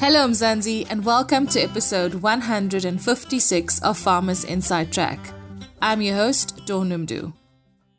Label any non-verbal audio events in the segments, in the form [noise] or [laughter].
Hello, Mzansi, and welcome to episode 156 of Farmers Inside Track. I'm your host, Dawn.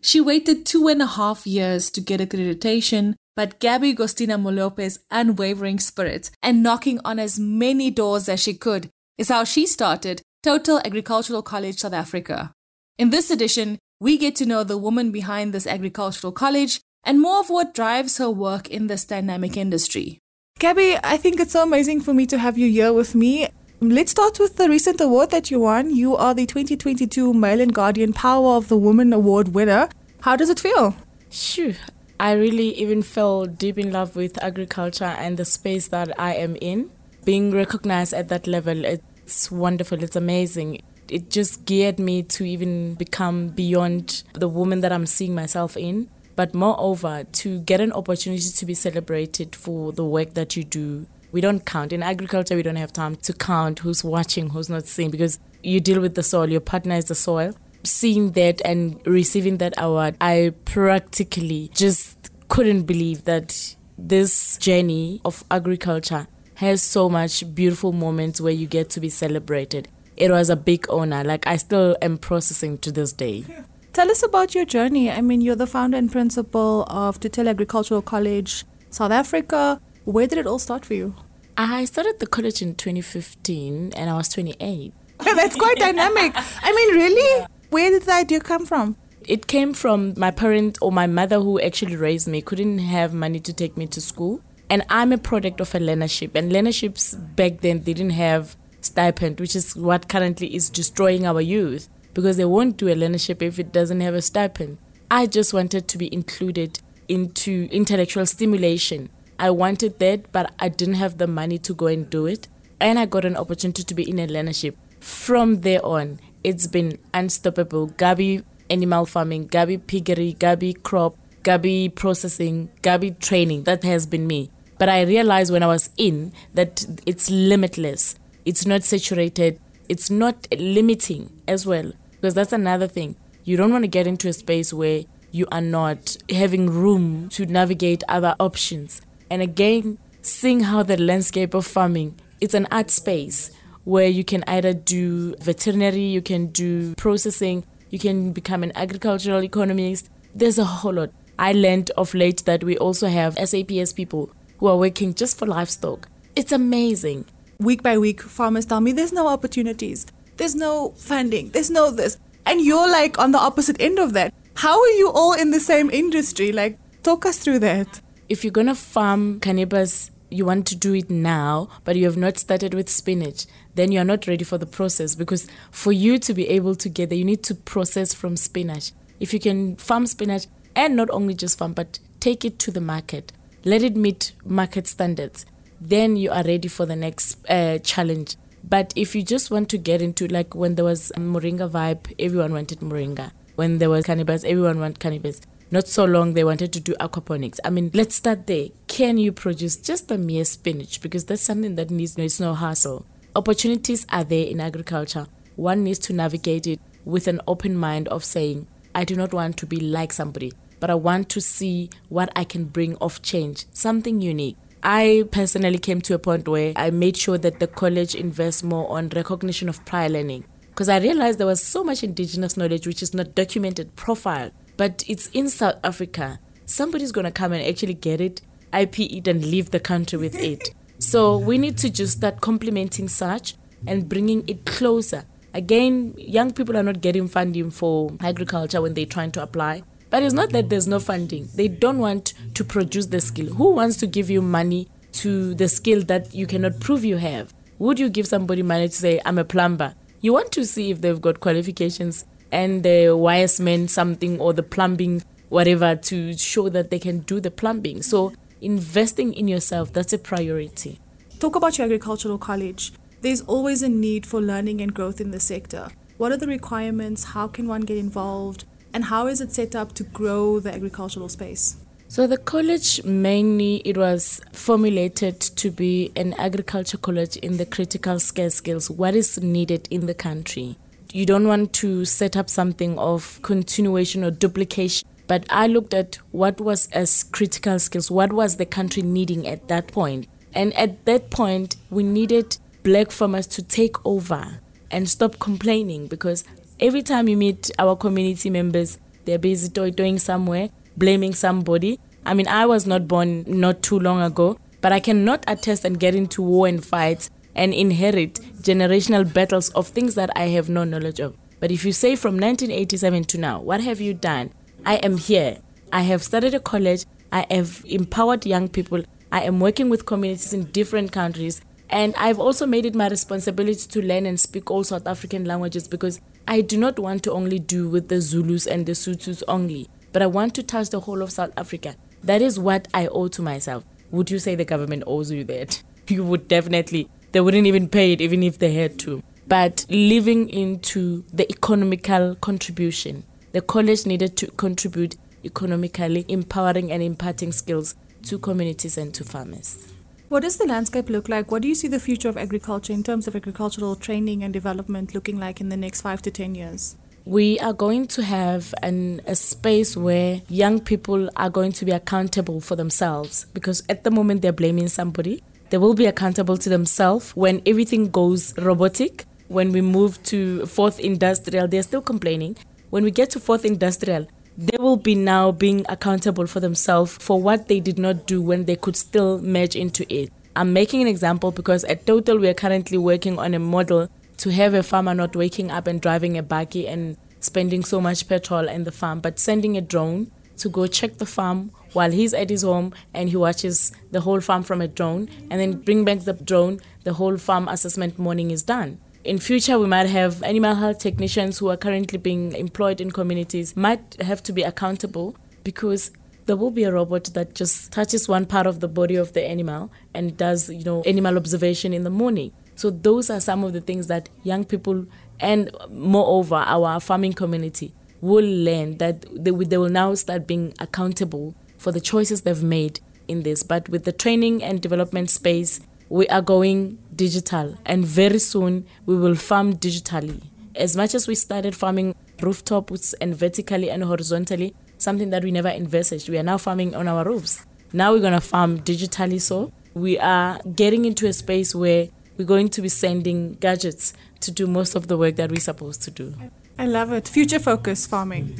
She waited two and a half years to get accreditation, but Gabby Gostina Molopez's unwavering spirit and knocking on as many doors as she could is how she started Total Agricultural College South Africa. In this edition, we get to know the woman behind this agricultural college and more of what drives her work in this dynamic industry. Gabby, I think it's so amazing for me to have you here with me. Let's start with the recent award that you won. You are the 2022 Mail and Guardian Power of the Woman Award winner. How does it feel? Shoo. I really even fell deep in love with agriculture and the space that I am in. Being recognized at that level, it's wonderful, it's amazing. It just geared me to even become beyond the woman that I'm seeing myself in but moreover, to get an opportunity to be celebrated for the work that you do. We don't count. In agriculture, we don't have time to count who's watching, who's not seeing, because you deal with the soil, your partner is the soil. Seeing that and receiving that award, I practically just couldn't believe that this journey of agriculture has so much beautiful moments where you get to be celebrated. It was a big honor. Like I still am processing to this day. [laughs] Tell us about your journey. I mean, you're the founder and principal of Total Agricultural College South Africa. Where did it all start for you? I started the college in 2015 and I was 28. [laughs] That's quite dynamic. [laughs] I mean, really? Where did the idea come from? It came from my parents or my mother who actually raised me, couldn't have money to take me to school. And I'm a product of a learnership. And learnerships back then they didn't have stipend, which is what currently is destroying our youth because they won't do a learnership if it doesn't have a stipend. I just wanted to be included into intellectual stimulation. I wanted that, but I didn't have the money to go and do it. And I got an opportunity to be in a learnership. From there on, it's been unstoppable. Gabi animal farming, Gabi piggery, Gabi crop, Gabi processing, Gabi training. That has been me. But I realized when I was in that it's limitless. It's not saturated. It's not limiting as well. Because that's another thing. You don't want to get into a space where you are not having room to navigate other options. And again, seeing how the landscape of farming, it's an art space where you can either do veterinary, you can do processing, you can become an agricultural economist. There's a whole lot. I learned of late that we also have SAPS people who are working just for livestock. It's amazing. Week by week, farmers tell me there's no opportunities there's no funding, there's no this. And you're like on the opposite end of that. How are you all in the same industry? Like, talk us through that. If you're gonna farm cannabis, you want to do it now, but you have not started with spinach, then you're not ready for the process because for you to be able to get there, you need to process from spinach. If you can farm spinach and not only just farm, but take it to the market, let it meet market standards, then you are ready for the next uh, challenge. But if you just want to get into like when there was Moringa vibe, everyone wanted Moringa. When there was cannabis, everyone wanted cannabis. Not so long they wanted to do aquaponics. I mean, let's start there. Can you produce just a mere spinach? Because that's something that needs it's no hassle. Opportunities are there in agriculture. One needs to navigate it with an open mind of saying, I do not want to be like somebody, but I want to see what I can bring of change, something unique. I personally came to a point where I made sure that the college invests more on recognition of prior learning because I realized there was so much indigenous knowledge which is not documented, profiled, but it's in South Africa. Somebody's going to come and actually get it, IP it, and leave the country with it. So we need to just start complementing such and bringing it closer. Again, young people are not getting funding for agriculture when they're trying to apply. But it's not that there's no funding. They don't want to produce the skill. Who wants to give you money to the skill that you cannot prove you have? Would you give somebody money to say, I'm a plumber? You want to see if they've got qualifications and the wiresman something or the plumbing, whatever, to show that they can do the plumbing. So investing in yourself, that's a priority. Talk about your agricultural college. There's always a need for learning and growth in the sector. What are the requirements? How can one get involved? And how is it set up to grow the agricultural space? So the college mainly it was formulated to be an agriculture college in the critical scale skills. What is needed in the country? You don't want to set up something of continuation or duplication. But I looked at what was as critical skills, what was the country needing at that point. And at that point, we needed black farmers to take over and stop complaining because every time you meet our community members, they're busy doing somewhere, blaming somebody. I mean, I was not born not too long ago, but I cannot attest and get into war and fights and inherit generational battles of things that I have no knowledge of. But if you say from 1987 to now, what have you done? I am here. I have started a college. I have empowered young people. I am working with communities in different countries. And I've also made it my responsibility to learn and speak all South African languages because I do not want to only do with the Zulus and the Sothos only, but I want to touch the whole of South Africa. That is what I owe to myself. Would you say the government owes you that? [laughs] You would definitely. They wouldn't even pay it even if they had to. But living into the economical contribution, the college needed to contribute economically, empowering and imparting skills to communities and to farmers. What does the landscape look like? What do you see the future of agriculture in terms of agricultural training and development looking like in the next five to 10 years? We are going to have an, a space where young people are going to be accountable for themselves because at the moment they're blaming somebody. They will be accountable to themselves when everything goes robotic. When we move to fourth industrial, they're still complaining. When we get to fourth industrial, they will be now being accountable for themselves for what they did not do when they could still merge into it. I'm making an example because at Total we are currently working on a model to have a farmer not waking up and driving a bakkie and spending so much petrol in the farm, but sending a drone to go check the farm while he's at his home and he watches the whole farm from a drone and then bring back the drone, the whole farm assessment morning is done in future we might have animal health technicians who are currently being employed in communities might have to be accountable because there will be a robot that just touches one part of the body of the animal and does you know animal observation in the morning. So those are some of the things that young people and moreover our farming community will learn that they, will now start being accountable for the choices they've made in this. But with the training and development space we are going digital and very soon we will farm digitally. As much as we started farming rooftops and vertically and horizontally, something that we never envisaged, we are now farming on our roofs. Now we're going to farm digitally so we are getting into a space where we're going to be sending gadgets to do most of the work that we're supposed to do. I love it. Future focus farming.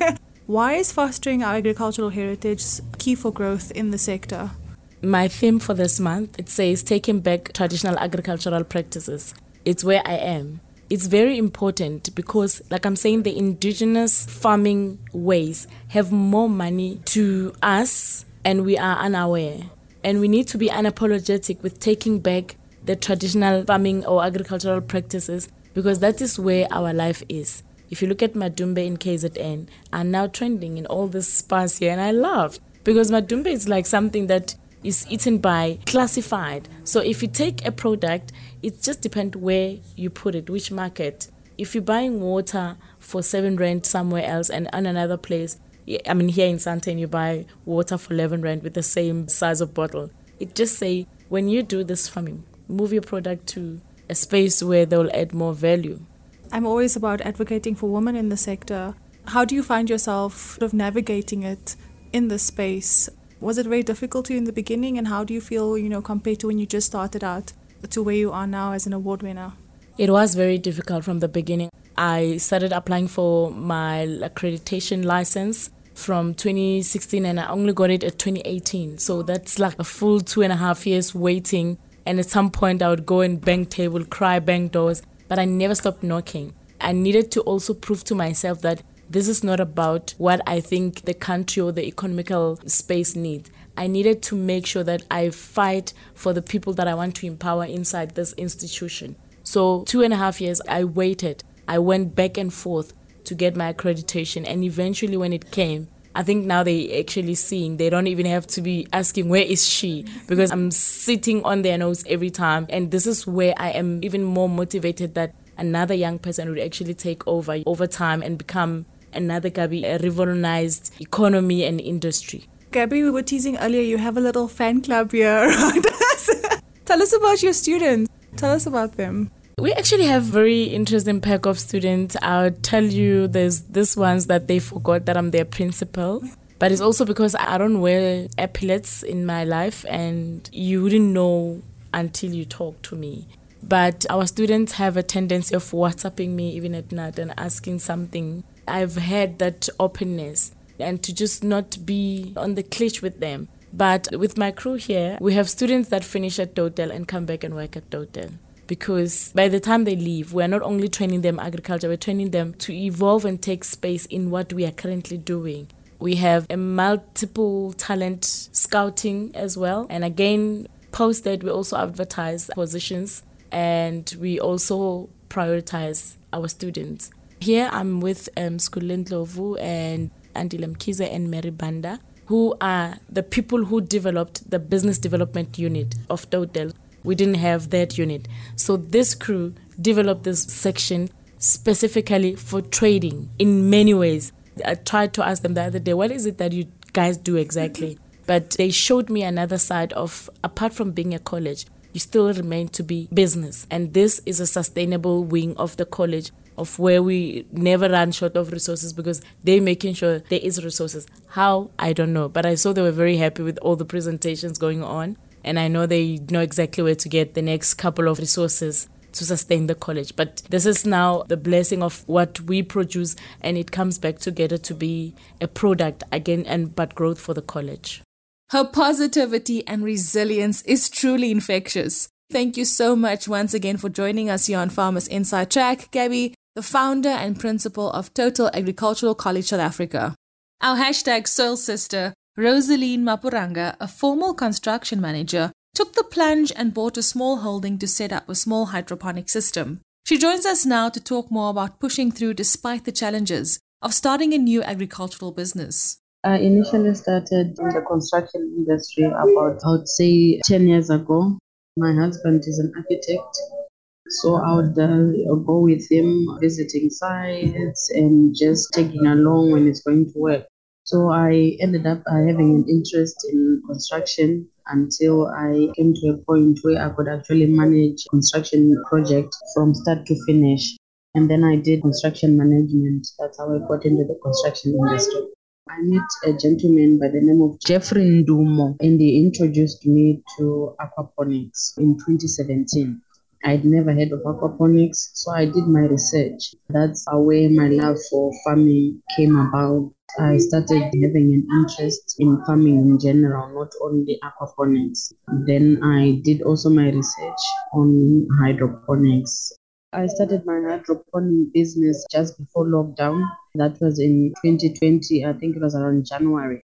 [laughs] Why is fostering our agricultural heritage key for growth in the sector? My theme for this month it says taking back traditional agricultural practices. It's where I am. It's very important because like I'm saying the indigenous farming ways have more money to us and we are unaware. And we need to be unapologetic with taking back the traditional farming or agricultural practices because that is where our life is. If you look at Madumbe in KZN, are now trending in all this spas here, and I love because Madumbe is like something that is eaten by classified. So if you take a product, it just depends where you put it, which market. If you're buying water for seven rand somewhere else and on another place, I mean here in Sandton you buy water for eleven rand with the same size of bottle. It just say when you do this farming, move your product to a space where they'll add more value. I'm always about advocating for women in the sector. How do you find yourself sort of navigating it in this space? Was it very difficult to you in the beginning, and how do you feel, you know, compared to when you just started out to where you are now as an award winner? It was very difficult from the beginning. I started applying for my accreditation license from 2016 and I only got it at 2018. So that's like a full two and a half years waiting. And at some point, I would go and bang table, cry, bang doors, but I never stopped knocking. I needed to also prove to myself that this is not about what I think the country or the economical space needs. I needed to make sure that I fight for the people that I want to empower inside this institution. So, two and a half years, I waited. I went back and forth to get my accreditation, and eventually, when it came, I think now they actually seeing they don't even have to be asking where is she because I'm sitting on their nose every time and this is where I am even more motivated that another young person would actually take over over time and become another Gabi, a revolutionized economy and industry. Gabby, we were teasing earlier, you have a little fan club here [laughs] around us. Tell us about your students. Tell us about them. We actually have very interesting pack of students. I'll tell you there's this ones that they forgot that I'm their principal. But it's also because I don't wear epaulets in my life, and you wouldn't know until you talk to me. But our students have a tendency of WhatsApping me even at night and asking something. I've had that openness and to just not be on the cliché with them. But with my crew here, we have students that finish at Total and come back and work at Total. Because by the time they leave, we're not only training them agriculture, we're training them to evolve and take space in what we are currently doing. We have a multiple talent scouting as well. And again, post that we also advertise positions and we also prioritize our students. Here I'm with um, Skulendlovu and Andile Mkhize and Mary Banda, who are the people who developed the business development unit of Total. We didn't have that unit. So this crew developed this section specifically for trading in many ways. I tried to ask them the other day, what is it that you guys do exactly? But they showed me another side of, apart from being a college, you still remain to be business. And this is a sustainable wing of the college of where we never run short of resources because they're making sure there is resources. How? I don't know. But I saw they were very happy with all the presentations going on. And I know they know exactly where to get the next couple of resources to sustain the college. But this is now the blessing of what we produce and it comes back together to be a product again and but growth for the college. Her positivity and resilience is truly infectious. Thank you so much once again for joining us here on Farmers Inside Track, Gabby, the founder and principal of Total Agricultural College South Africa. Our hashtag Soil Sister, Rosaline Mapuranga, a formal construction manager, took the plunge and bought a small holding to set up a small hydroponic system. She joins us now to talk more about pushing through despite the challenges of starting a new agricultural business. I initially started in the construction industry about, I would say, 10 years ago. My husband is an architect, so I would uh, go with him visiting sites and just taking along when it's going to work. So I ended up uh, having an interest in construction until I came to a point where I could actually manage construction project from start to finish. And then I did construction management. That's how I got into the construction industry. I met a gentleman by the name of Jeffrey Ndumo, and he introduced me to aquaponics in 2017. I'd never heard of aquaponics, so I did my research. That's where my love for farming came about. I started having an interest in farming in general, not only aquaponics. Then I did also my research on hydroponics. I started my hydroponic business just before lockdown. That was in 2020, I think it was around January.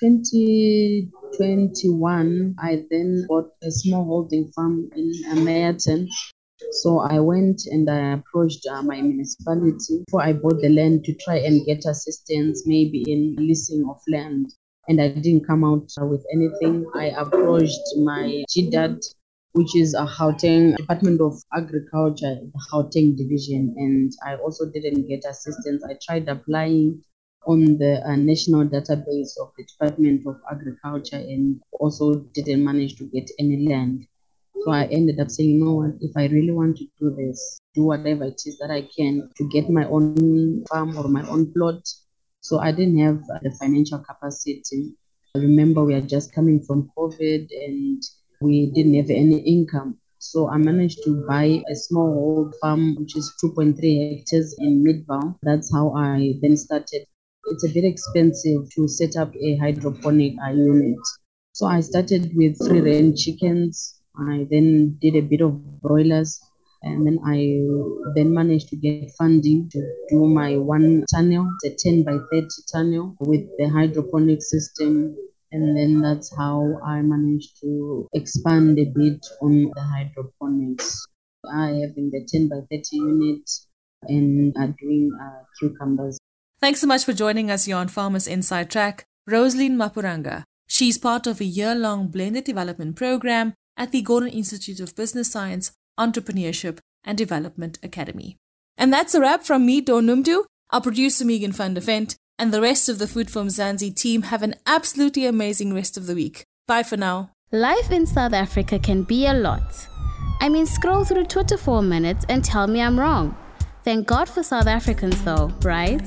2021, I then bought a small holding farm in Meyerton. So I went and I approached uh, my municipality before I bought the land to try and get assistance, maybe in leasing of land. And I didn't come out with anything. I approached my GDAD which is a Gauteng Department of Agriculture, the Gauteng division, and I also didn't get assistance. I tried applying on the uh, national database of the Department of Agriculture and also didn't manage to get any land. So I ended up saying, you know what, if I really want to do this, do whatever it is that I can to get my own farm or my own plot. So I didn't have the financial capacity. I remember we are just coming from COVID and we didn't have any income. So I managed to buy a small old farm, which is 2.3 hectares in Midvaal. That's how I then started. It's a bit expensive to set up a hydroponic uh, unit. So I started with free range chickens. I then did a bit of broilers. And then I then managed to get funding to do my one tunnel, the 10 by 30 tunnel with the hydroponic system and then that's how I managed to expand a bit on the hydroponics. I have in the 10 by 30 unit and are doing uh, cucumbers. Thanks so much for joining us here on Farmers Inside Track, Rosaline Mapuranga. She's part of a year long blended development program at the Gordon Institute of Business Science, Entrepreneurship and Development Academy. And that's a wrap from me, Dawn Noemdoe, our producer Megan van der Vent, and the rest of the Food for Mzansi team have an absolutely amazing rest of the week. Bye for now. Life in South Africa can be a lot. I mean, scroll through Twitter for a minute and tell me I'm wrong. Thank God for South Africans, though, right?